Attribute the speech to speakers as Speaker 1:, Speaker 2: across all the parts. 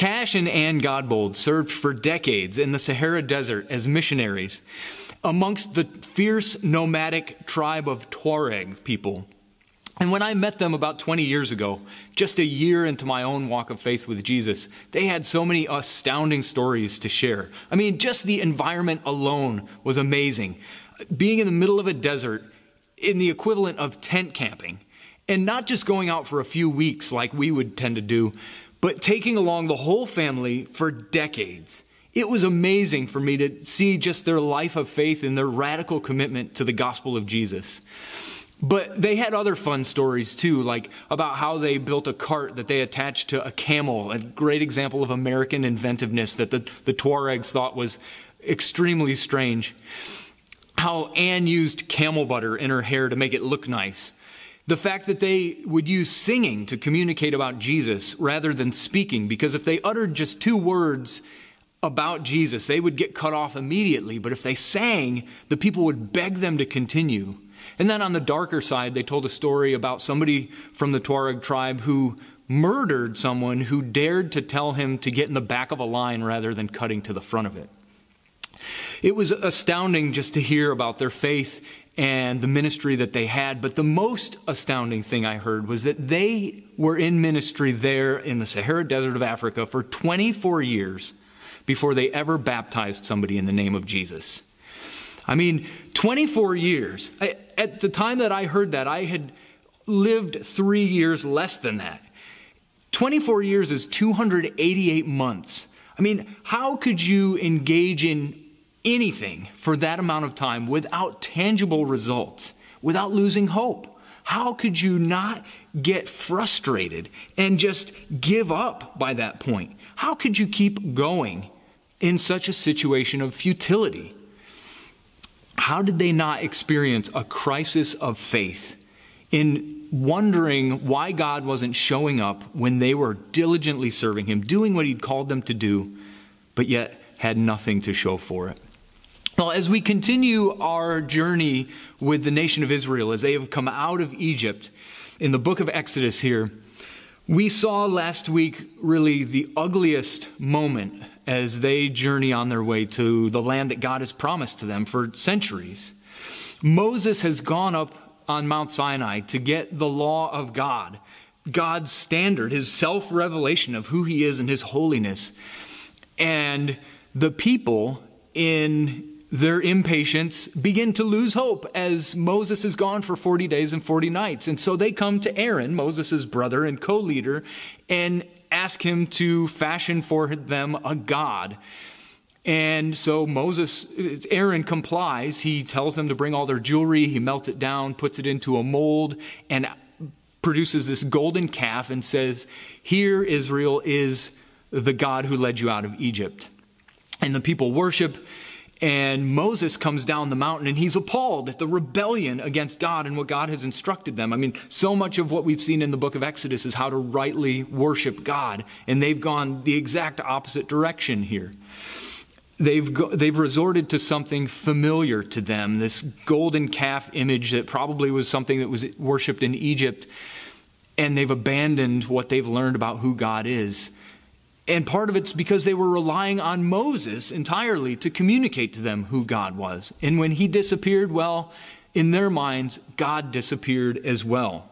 Speaker 1: Cash and Anne Godbold served for decades in the Sahara Desert as missionaries amongst the fierce nomadic tribe of Tuareg people. And when I met them about 20 years ago, just a year into my own walk of faith with Jesus, they had so many astounding stories to share. I mean, just the environment alone was amazing. Being in the middle of a desert in the equivalent of tent camping, and not just going out for a few weeks like we would tend to do, but taking along the whole family for decades. It was amazing for me to see just their life of faith and their radical commitment to the gospel of Jesus. But they had other fun stories too, like about how they built a cart that they attached to a camel, a great example of American inventiveness that the, the Tuaregs thought was extremely strange. How Anne used camel butter in her hair to make it look nice. The fact that they would use singing to communicate about Jesus rather than speaking, because if they uttered just two words about Jesus, they would get cut off immediately. But if they sang, the people would beg them to continue. And then on the darker side, they told a story about somebody from the Tuareg tribe who murdered someone who dared to tell him to get in the back of a line rather than cutting to the front of it. It was astounding just to hear about their faith and the ministry that they had, but the most astounding thing I heard was that they were in ministry there in the Sahara Desert of Africa for 24 years before they ever baptized somebody in the name of Jesus. I mean, 24 years. I, at the time that I heard that, I had lived three years less than that. 24 years is 288 months. I mean, how could you engage in anything for that amount of time without tangible results, without losing hope? How could you not get frustrated and just give up by that point? How could you keep going in such a situation of futility? How did they not experience a crisis of faith in wondering why God wasn't showing up when they were diligently serving Him, doing what He'd called them to do, but yet had nothing to show for it? Well, as we continue our journey with the nation of Israel, as they have come out of Egypt in the book of Exodus here, we saw last week really the ugliest moment as they journey on their way to the land that God has promised to them for centuries. Moses has gone up on Mount Sinai to get the law of God, God's standard, his self revelation of who he is and his holiness. And the people, in their impatience, begin to lose hope as Moses is gone for 40 days and 40 nights. And so they come to Aaron, Moses' brother and co leader, and ask him to fashion for them a god. And so Moses, Aaron complies. He tells them to bring all their jewelry. He melts it down, puts it into a mold, and produces this golden calf and says, Here, Israel, is the God who led you out of Egypt. And the people worship and Moses comes down the mountain and he's appalled at the rebellion against God and what God has instructed them. I mean, so much of what we've seen in the book of Exodus is how to rightly worship God. And they've gone the exact opposite direction here. They've, go, they've resorted to something familiar to them, this golden calf image that probably was something that was worshiped in Egypt. And they've abandoned what they've learned about who God is. And part of it's because they were relying on Moses entirely to communicate to them who God was. And when he disappeared, well, in their minds, God disappeared as well.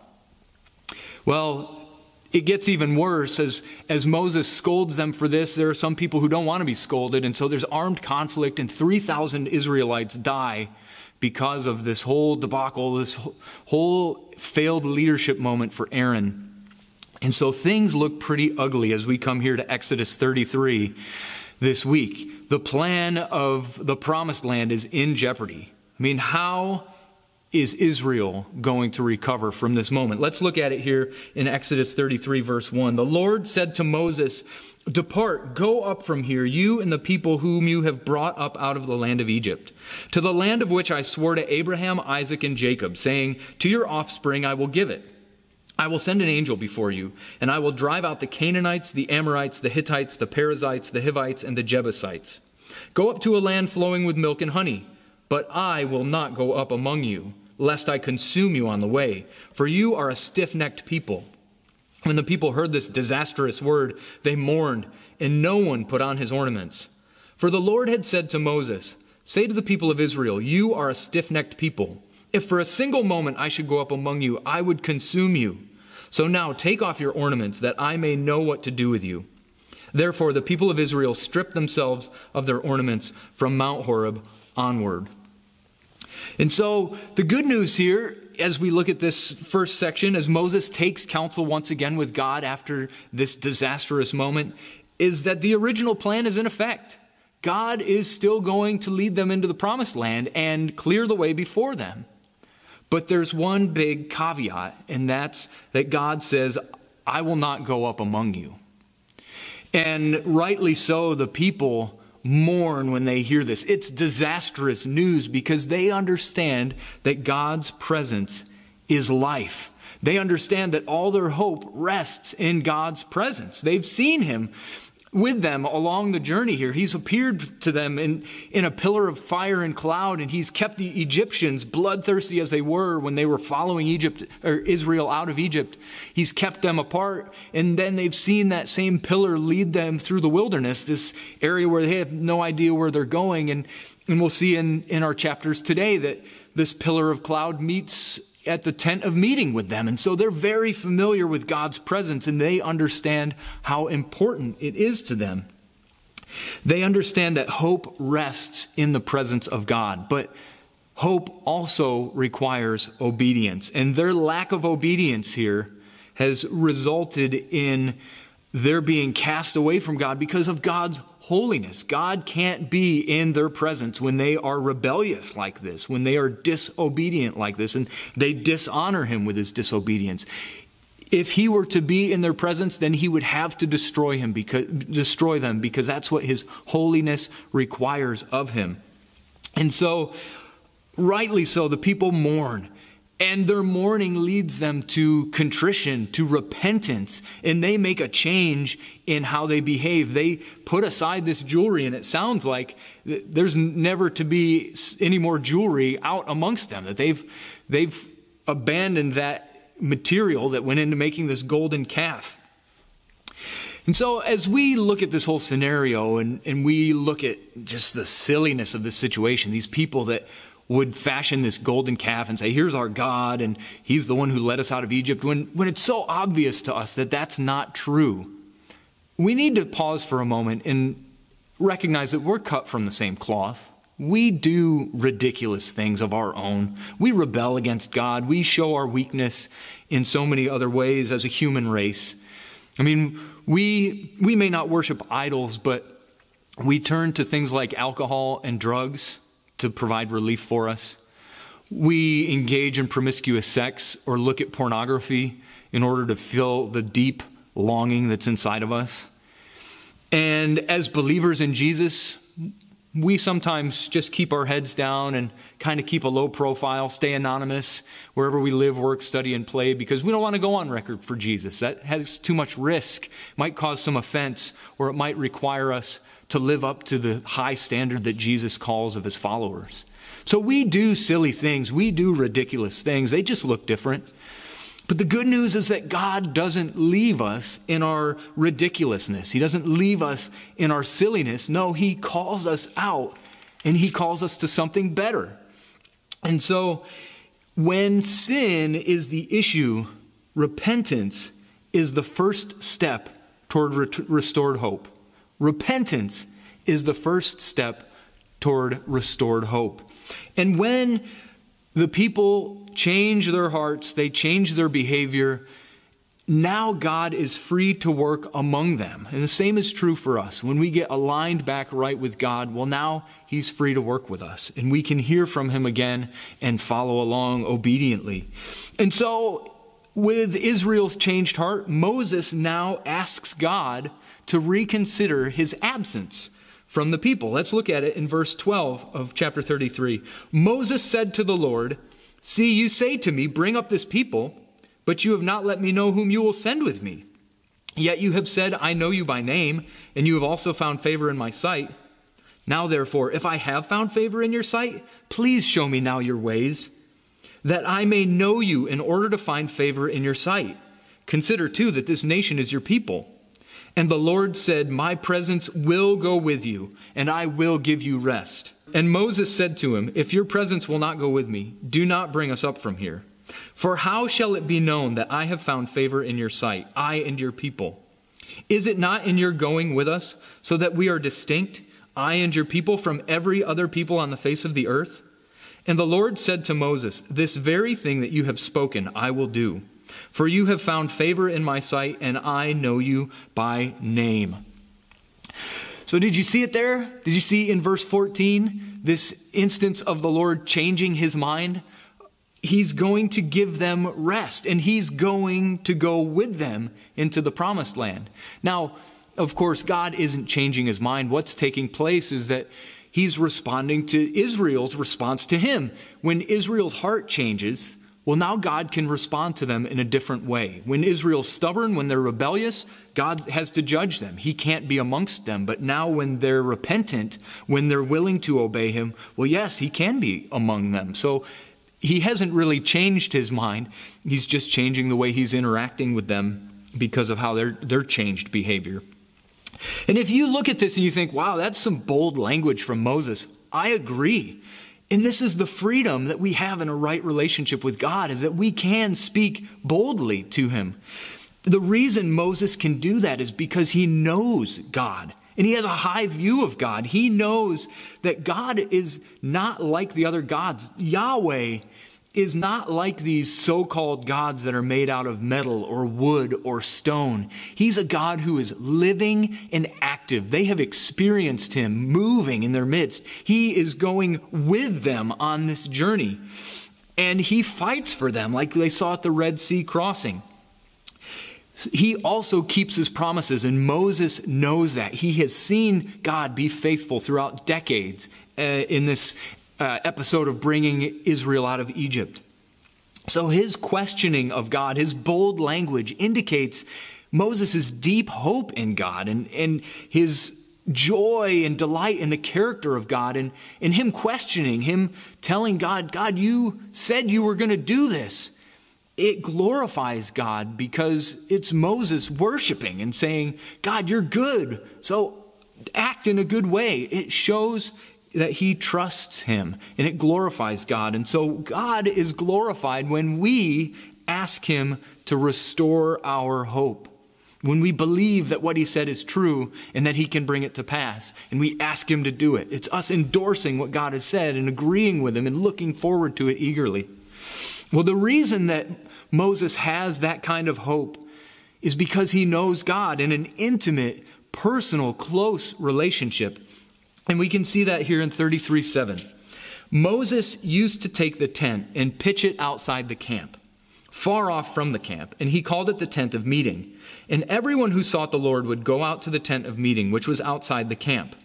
Speaker 1: Well, it gets even worse as, as Moses scolds them for this. There are some people who don't want to be scolded, and so there's armed conflict, and 3,000 Israelites die because of this whole debacle, this whole failed leadership moment for Aaron. And so things look pretty ugly as we come here to Exodus 33 this week. The plan of the promised land is in jeopardy. I mean, how is Israel going to recover from this moment? Let's look at it here in Exodus 33, verse 1. The Lord said to Moses, Depart, go up from here, you and the people whom you have brought up out of the land of Egypt, to the land of which I swore to Abraham, Isaac, and Jacob, saying, To your offspring I will give it. I will send an angel before you, and I will drive out the Canaanites, the Amorites, the Hittites, the Perizzites, the Hivites, and the Jebusites. Go up to a land flowing with milk and honey, but I will not go up among you, lest I consume you on the way, for you are a stiff necked people. When the people heard this disastrous word, they mourned, and no one put on his ornaments. For the Lord had said to Moses, Say to the people of Israel, You are a stiff necked people. If for a single moment I should go up among you, I would consume you. So now take off your ornaments, that I may know what to do with you. Therefore, the people of Israel stripped themselves of their ornaments from Mount Horeb onward. And so, the good news here, as we look at this first section, as Moses takes counsel once again with God after this disastrous moment, is that the original plan is in effect. God is still going to lead them into the promised land and clear the way before them. But there's one big caveat, and that's that God says, I will not go up among you. And rightly so, the people mourn when they hear this. It's disastrous news because they understand that God's presence is life. They understand that all their hope rests in God's presence. They've seen Him with them along the journey here. He's appeared to them in, in a pillar of fire and cloud, and he's kept the Egyptians, bloodthirsty as they were when they were following Egypt or Israel out of Egypt. He's kept them apart, and then they've seen that same pillar lead them through the wilderness, this area where they have no idea where they're going. And, and we'll see in, in our chapters today that this pillar of cloud meets at the tent of meeting with them. And so they're very familiar with God's presence and they understand how important it is to them. They understand that hope rests in the presence of God, but hope also requires obedience. And their lack of obedience here has resulted in their being cast away from God because of God's holiness. God can't be in their presence when they are rebellious like this, when they are disobedient like this, and they dishonor him with his disobedience. If he were to be in their presence, then he would have to destroy him because destroy them because that's what his holiness requires of him. And so rightly so the people mourn and their mourning leads them to contrition, to repentance, and they make a change in how they behave. They put aside this jewelry, and it sounds like there's never to be any more jewelry out amongst them, that they've, they've abandoned that material that went into making this golden calf. And so, as we look at this whole scenario and, and we look at just the silliness of this situation, these people that would fashion this golden calf and say, Here's our God, and He's the one who led us out of Egypt, when, when it's so obvious to us that that's not true. We need to pause for a moment and recognize that we're cut from the same cloth. We do ridiculous things of our own. We rebel against God. We show our weakness in so many other ways as a human race. I mean, we, we may not worship idols, but we turn to things like alcohol and drugs to provide relief for us. We engage in promiscuous sex or look at pornography in order to fill the deep longing that's inside of us. And as believers in Jesus, we sometimes just keep our heads down and kind of keep a low profile, stay anonymous wherever we live, work, study, and play because we don't want to go on record for Jesus. That has too much risk, might cause some offense, or it might require us to live up to the high standard that Jesus calls of his followers. So we do silly things, we do ridiculous things. They just look different. But the good news is that God doesn't leave us in our ridiculousness. He doesn't leave us in our silliness. No, He calls us out and He calls us to something better. And so when sin is the issue, repentance is the first step toward re- restored hope. Repentance is the first step toward restored hope. And when the people change their hearts, they change their behavior, now God is free to work among them. And the same is true for us. When we get aligned back right with God, well, now He's free to work with us. And we can hear from Him again and follow along obediently. And so, with Israel's changed heart, Moses now asks God to reconsider his absence from the people. Let's look at it in verse 12 of chapter 33. Moses said to the Lord, See, you say to me, Bring up this people, but you have not let me know whom you will send with me. Yet you have said, I know you by name, and you have also found favor in my sight. Now, therefore, if I have found favor in your sight, please show me now your ways, that I may know you in order to find favor in your sight. Consider too that this nation is your people. And the Lord said, My presence will go with you, and I will give you rest. And Moses said to him, If your presence will not go with me, do not bring us up from here. For how shall it be known that I have found favor in your sight, I and your people? Is it not in your going with us, so that we are distinct, I and your people, from every other people on the face of the earth? And the Lord said to Moses, This very thing that you have spoken, I will do. For you have found favor in my sight, and I know you by name. So, did you see it there? Did you see in verse 14 this instance of the Lord changing his mind? He's going to give them rest, and he's going to go with them into the promised land. Now, of course, God isn't changing his mind. What's taking place is that he's responding to Israel's response to him. When Israel's heart changes, well, now God can respond to them in a different way. When Israel's stubborn, when they're rebellious, God has to judge them. He can't be amongst them. But now, when they're repentant, when they're willing to obey Him, well, yes, He can be among them. So He hasn't really changed His mind. He's just changing the way He's interacting with them because of how their, their changed behavior. And if you look at this and you think, wow, that's some bold language from Moses, I agree. And this is the freedom that we have in a right relationship with God, is that we can speak boldly to Him. The reason Moses can do that is because he knows God and he has a high view of God. He knows that God is not like the other gods. Yahweh is not like these so called gods that are made out of metal or wood or stone. He's a God who is living and active. They have experienced him moving in their midst. He is going with them on this journey. And he fights for them, like they saw at the Red Sea crossing. He also keeps his promises, and Moses knows that. He has seen God be faithful throughout decades uh, in this uh, episode of bringing Israel out of Egypt. So his questioning of God, his bold language indicates Moses' deep hope in God and, and his joy and delight in the character of God and, and him questioning, him telling God, God, you said you were going to do this. It glorifies God because it's Moses worshiping and saying, God, you're good. So act in a good way. It shows that he trusts him and it glorifies God. And so God is glorified when we ask him to restore our hope. When we believe that what he said is true and that he can bring it to pass, and we ask him to do it. It's us endorsing what God has said and agreeing with him and looking forward to it eagerly. Well, the reason that Moses has that kind of hope is because he knows God in an intimate, personal, close relationship. And we can see that here in 33 7. Moses used to take the tent and pitch it outside the camp, far off from the camp, and he called it the tent of meeting. And everyone who sought the Lord would go out to the tent of meeting, which was outside the camp.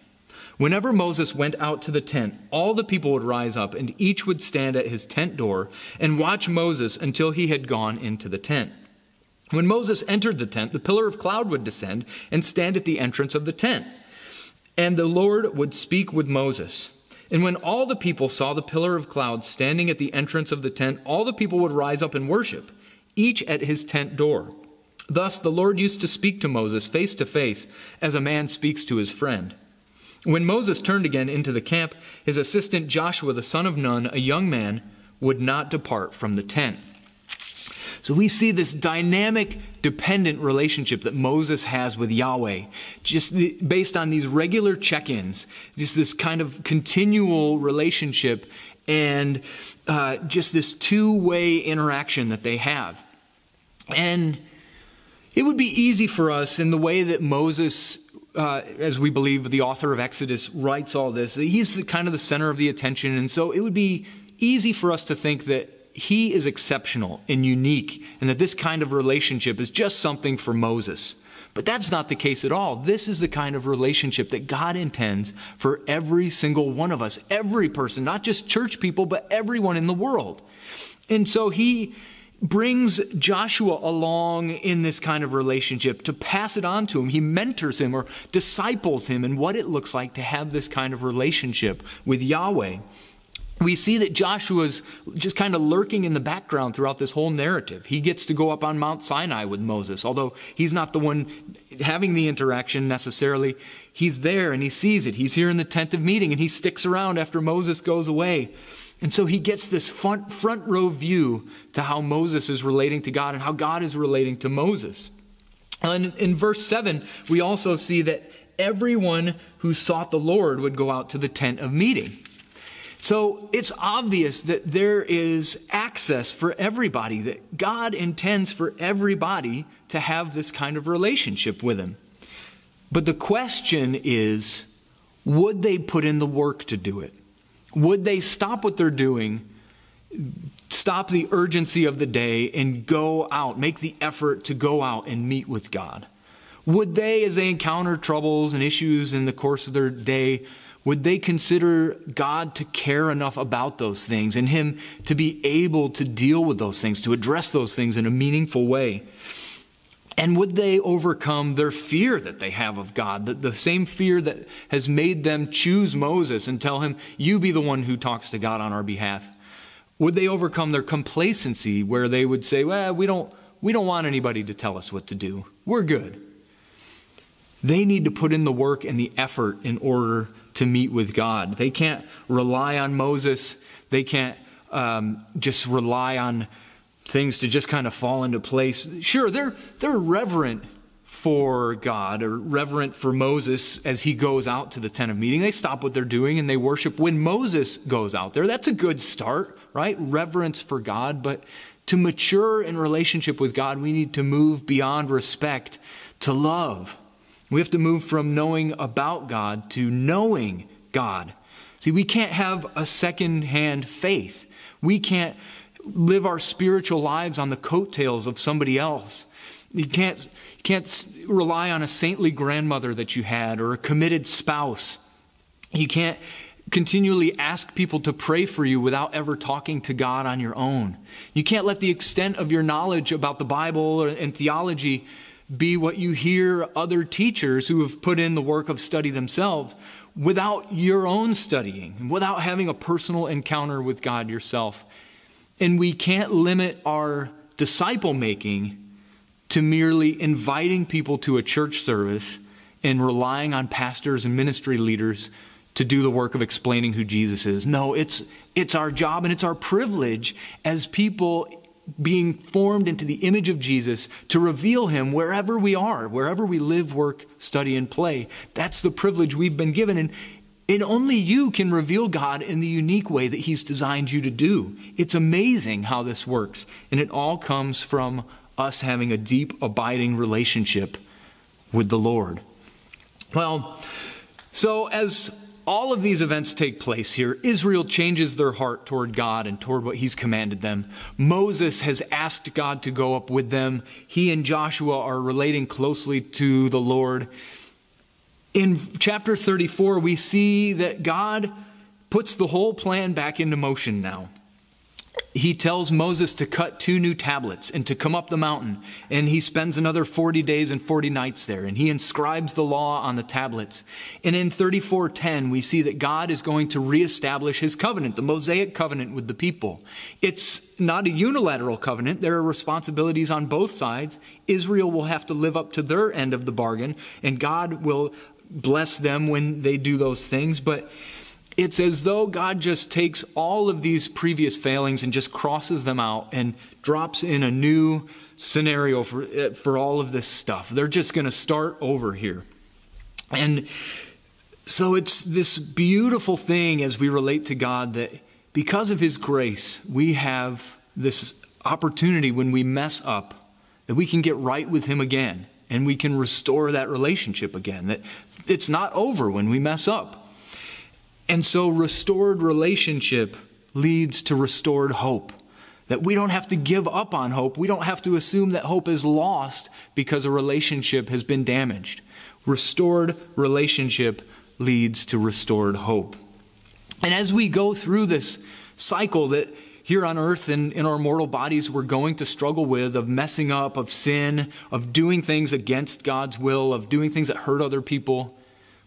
Speaker 1: Whenever Moses went out to the tent, all the people would rise up, and each would stand at his tent door and watch Moses until he had gone into the tent. When Moses entered the tent, the pillar of cloud would descend and stand at the entrance of the tent. And the Lord would speak with Moses. And when all the people saw the pillar of cloud standing at the entrance of the tent, all the people would rise up and worship, each at his tent door. Thus the Lord used to speak to Moses face to face, as a man speaks to his friend. When Moses turned again into the camp, his assistant Joshua, the son of Nun, a young man, would not depart from the tent. So we see this dynamic, dependent relationship that Moses has with Yahweh, just based on these regular check ins, just this kind of continual relationship and uh, just this two way interaction that they have. And it would be easy for us in the way that Moses uh, as we believe the author of Exodus writes all this, he's the, kind of the center of the attention. And so it would be easy for us to think that he is exceptional and unique, and that this kind of relationship is just something for Moses. But that's not the case at all. This is the kind of relationship that God intends for every single one of us, every person, not just church people, but everyone in the world. And so he brings Joshua along in this kind of relationship to pass it on to him. He mentors him or disciples him in what it looks like to have this kind of relationship with Yahweh. We see that Joshua's just kind of lurking in the background throughout this whole narrative. He gets to go up on Mount Sinai with Moses, although he's not the one having the interaction necessarily. He's there and he sees it. He's here in the tent of meeting and he sticks around after Moses goes away. And so he gets this front, front row view to how Moses is relating to God and how God is relating to Moses. And in verse 7, we also see that everyone who sought the Lord would go out to the tent of meeting. So it's obvious that there is access for everybody, that God intends for everybody to have this kind of relationship with Him. But the question is would they put in the work to do it? Would they stop what they're doing, stop the urgency of the day, and go out, make the effort to go out and meet with God? Would they, as they encounter troubles and issues in the course of their day, would they consider God to care enough about those things and Him to be able to deal with those things, to address those things in a meaningful way? And would they overcome their fear that they have of God, the, the same fear that has made them choose Moses and tell him, You be the one who talks to God on our behalf? Would they overcome their complacency where they would say, Well, we don't, we don't want anybody to tell us what to do. We're good. They need to put in the work and the effort in order to meet with God. They can't rely on Moses. They can't um, just rely on things to just kind of fall into place. Sure, they're, they're reverent for God or reverent for Moses as he goes out to the tent of meeting. They stop what they're doing and they worship when Moses goes out there. That's a good start, right? Reverence for God. But to mature in relationship with God, we need to move beyond respect to love. We have to move from knowing about God to knowing God. See, we can't have a second hand faith. We can't live our spiritual lives on the coattails of somebody else. You can't, you can't rely on a saintly grandmother that you had or a committed spouse. You can't continually ask people to pray for you without ever talking to God on your own. You can't let the extent of your knowledge about the Bible and theology be what you hear other teachers who have put in the work of study themselves without your own studying, without having a personal encounter with God yourself. And we can't limit our disciple making to merely inviting people to a church service and relying on pastors and ministry leaders to do the work of explaining who Jesus is. No, it's, it's our job and it's our privilege as people being formed into the image of Jesus to reveal him wherever we are, wherever we live, work, study, and play. That's the privilege we've been given. And, and only you can reveal God in the unique way that he's designed you to do. It's amazing how this works. And it all comes from us having a deep, abiding relationship with the Lord. Well, so as all of these events take place here. Israel changes their heart toward God and toward what He's commanded them. Moses has asked God to go up with them. He and Joshua are relating closely to the Lord. In chapter 34, we see that God puts the whole plan back into motion now he tells Moses to cut two new tablets and to come up the mountain. And he spends another 40 days and 40 nights there. And he inscribes the law on the tablets. And in 3410, we see that God is going to reestablish his covenant, the Mosaic covenant with the people. It's not a unilateral covenant. There are responsibilities on both sides. Israel will have to live up to their end of the bargain, and God will bless them when they do those things. But it's as though God just takes all of these previous failings and just crosses them out and drops in a new scenario for, eh, for all of this stuff. They're just going to start over here. And so it's this beautiful thing as we relate to God that because of His grace, we have this opportunity when we mess up that we can get right with Him again and we can restore that relationship again. That it's not over when we mess up. And so, restored relationship leads to restored hope. That we don't have to give up on hope. We don't have to assume that hope is lost because a relationship has been damaged. Restored relationship leads to restored hope. And as we go through this cycle that here on earth and in our mortal bodies we're going to struggle with of messing up, of sin, of doing things against God's will, of doing things that hurt other people,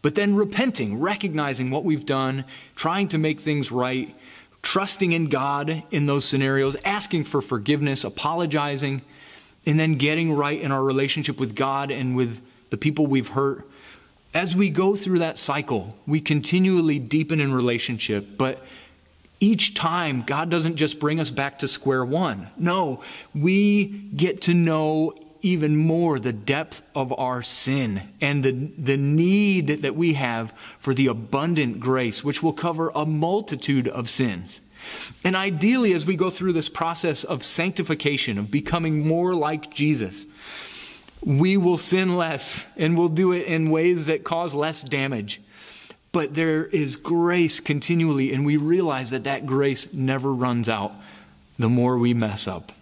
Speaker 1: but then repenting, recognizing what we've done, trying to make things right, trusting in God in those scenarios, asking for forgiveness, apologizing, and then getting right in our relationship with God and with the people we've hurt. As we go through that cycle, we continually deepen in relationship, but each time, God doesn't just bring us back to square one. No, we get to know even more the depth of our sin and the, the need that we have for the abundant grace, which will cover a multitude of sins. And ideally, as we go through this process of sanctification, of becoming more like Jesus, we will sin less and we'll do it in ways that cause less damage. But there is grace continually, and we realize that that grace never runs out the more we mess up.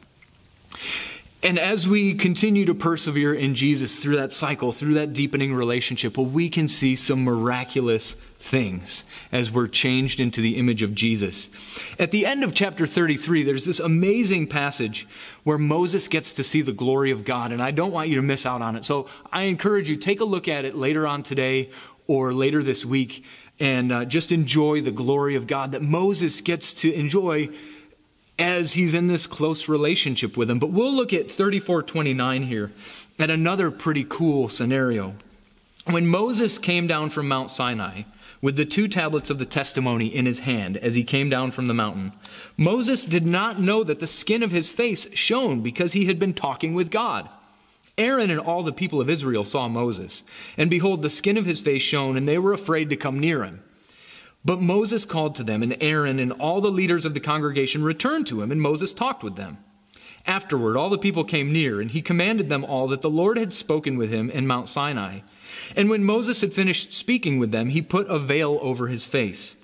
Speaker 1: And as we continue to persevere in Jesus through that cycle, through that deepening relationship, well, we can see some miraculous things as we're changed into the image of Jesus. At the end of chapter 33, there's this amazing passage where Moses gets to see the glory of God, and I don't want you to miss out on it. So I encourage you, take a look at it later on today or later this week and uh, just enjoy the glory of God that Moses gets to enjoy as he's in this close relationship with him. But we'll look at 3429 here at another pretty cool scenario. When Moses came down from Mount Sinai with the two tablets of the testimony in his hand as he came down from the mountain, Moses did not know that the skin of his face shone because he had been talking with God. Aaron and all the people of Israel saw Moses, and behold, the skin of his face shone, and they were afraid to come near him. But Moses called to them, and Aaron and all the leaders of the congregation returned to him, and Moses talked with them. Afterward, all the people came near, and he commanded them all that the Lord had spoken with him in Mount Sinai. And when Moses had finished speaking with them, he put a veil over his face.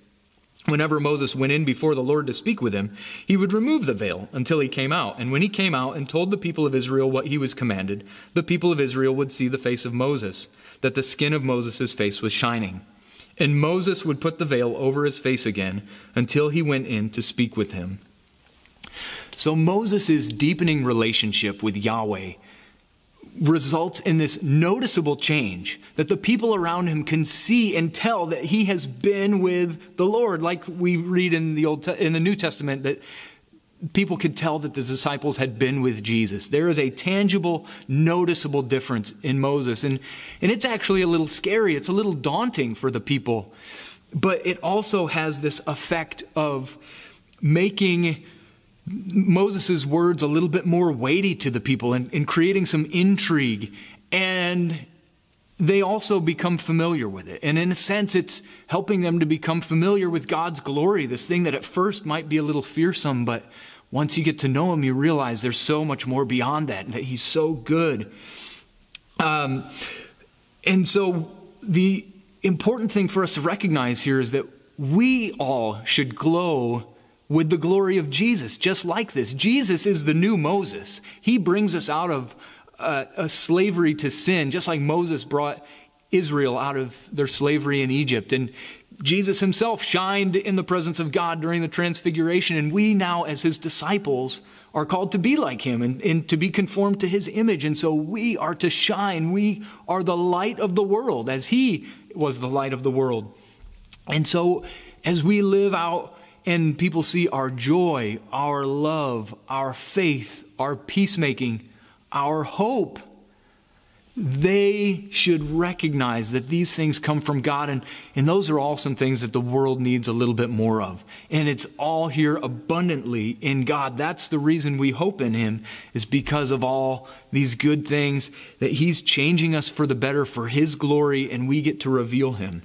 Speaker 1: Whenever Moses went in before the Lord to speak with him, he would remove the veil until he came out. And when he came out and told the people of Israel what he was commanded, the people of Israel would see the face of Moses, that the skin of Moses' face was shining. And Moses would put the veil over his face again until he went in to speak with him. So Moses' deepening relationship with Yahweh results in this noticeable change that the people around him can see and tell that he has been with the Lord like we read in the old in the New Testament that people could tell that the disciples had been with Jesus. There is a tangible, noticeable difference in Moses. And, and it's actually a little scary. It's a little daunting for the people. But it also has this effect of making Moses' words a little bit more weighty to the people and, and creating some intrigue. And they also become familiar with it. And in a sense, it's helping them to become familiar with God's glory, this thing that at first might be a little fearsome, but once you get to know Him, you realize there's so much more beyond that, that He's so good. Um, and so, the important thing for us to recognize here is that we all should glow with the glory of Jesus, just like this. Jesus is the new Moses. He brings us out of uh, a slavery to sin, just like Moses brought Israel out of their slavery in Egypt. And Jesus himself shined in the presence of God during the transfiguration, and we now, as his disciples, are called to be like him and, and, to be conformed to his image. And so we are to shine. We are the light of the world, as he was the light of the world. And so, as we live out and people see our joy, our love, our faith, our peacemaking, our hope, they should recognize that these things come from God, and, and those are all some things that the world needs a little bit more of. And it's all here abundantly in God. That's the reason we hope in Him, is because of all these good things that He's changing us for the better for His glory, and we get to reveal Him.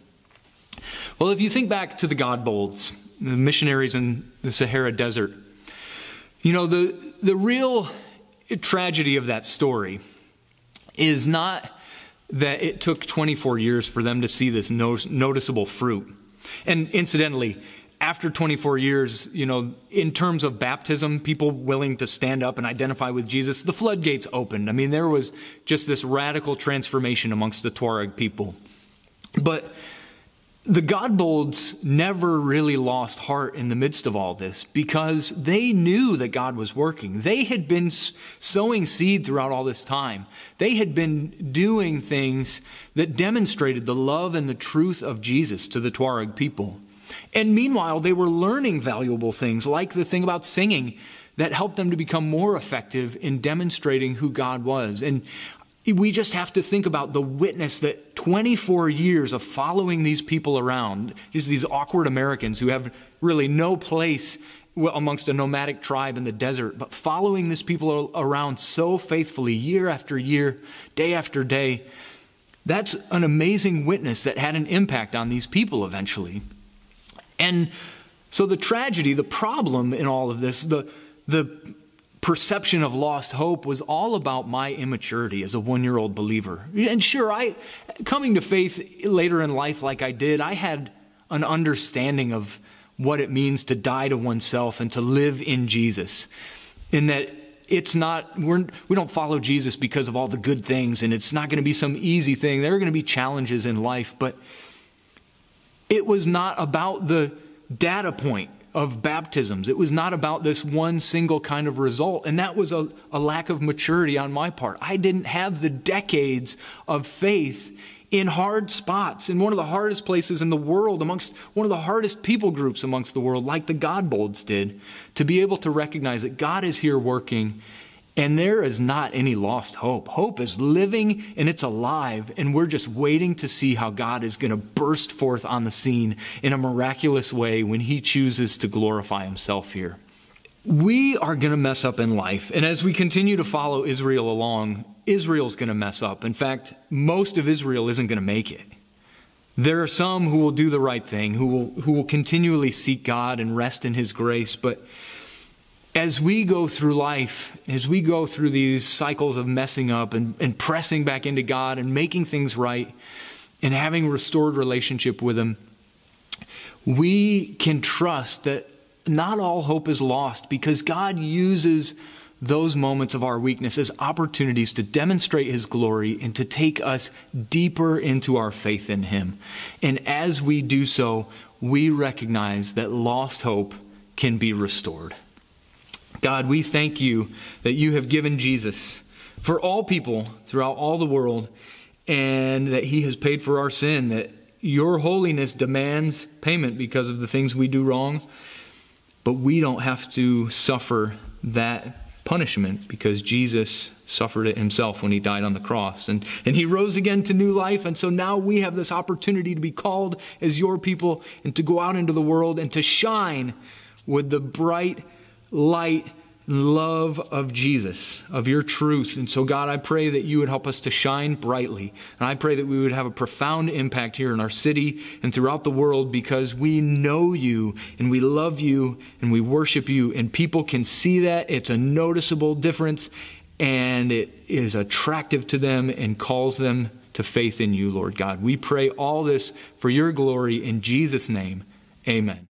Speaker 1: Well, if you think back to the Godbolds, the missionaries in the Sahara Desert, you know, the, the real tragedy of that story is not that it took 24 years for them to see this noticeable fruit. And incidentally, after 24 years, you know, in terms of baptism, people willing to stand up and identify with Jesus, the floodgates opened. I mean, there was just this radical transformation amongst the Tuareg people. But the Godbolds never really lost heart in the midst of all this because they knew that God was working. They had been sowing seed throughout all this time. They had been doing things that demonstrated the love and the truth of Jesus to the Tuareg people. And meanwhile, they were learning valuable things, like the thing about singing, that helped them to become more effective in demonstrating who God was. And we just have to think about the witness that 24 years of following these people around, these, these awkward Americans who have really no place amongst a nomadic tribe in the desert, but following these people around so faithfully year after year, day after day, that's an amazing witness that had an impact on these people eventually. And so the tragedy, the problem in all of this, the, the perception of lost hope was all about my immaturity as a one year old believer. And sure, I, coming to faith later in life like I did, I had an understanding of what it means to die to oneself and to live in Jesus. In that it's not, we're, we don't follow Jesus because of all the good things, and it's not going to be some easy thing. There are going to be challenges in life, but it was not about the data point of baptisms. It was not about this one single kind of result. And that was a, a, lack of maturity on my part. I didn't have the decades of faith in hard spots, in one of the hardest places in the world, amongst one of the hardest people groups amongst the world, like the Godbolds did, to be able to recognize that God is here working and there is not any lost hope. Hope is living and it's alive, and we're just waiting to see how God is going to burst forth on the scene in a miraculous way when He chooses to glorify Himself here. We are going to mess up in life, and as we continue to follow Israel along, Israel's going to mess up. In fact, most of Israel isn't going to make it. There are some who will do the right thing, who will, who will continually seek God and rest in His grace, but as we go through life, as we go through these cycles of messing up and, and pressing back into God and making things right and having restored relationship with Him, we can trust that not all hope is lost because God uses those moments of our weakness as opportunities to demonstrate His glory and to take us deeper into our faith in Him. And as we do so, we recognize that lost hope can be restored. God, we thank you that you have given Jesus for all people throughout all the world and that he has paid for our sin, that your holiness demands payment because of the things we do wrong, but we don't have to suffer that punishment because Jesus suffered it himself when he died on the cross. And, and he rose again to new life. And so now we have this opportunity to be called as your people and to go out into the world and to shine with the bright light and love of Jesus, of your truth. And so, God, I pray that you would help us to shine brightly. And I pray that we would have a profound impact here in our city and throughout the world because we know you and we love you and we worship you. And people can see that. It's a noticeable difference and it is attractive to them and calls them to faith in you, Lord God. We pray all this for your glory in Jesus' name. Amen.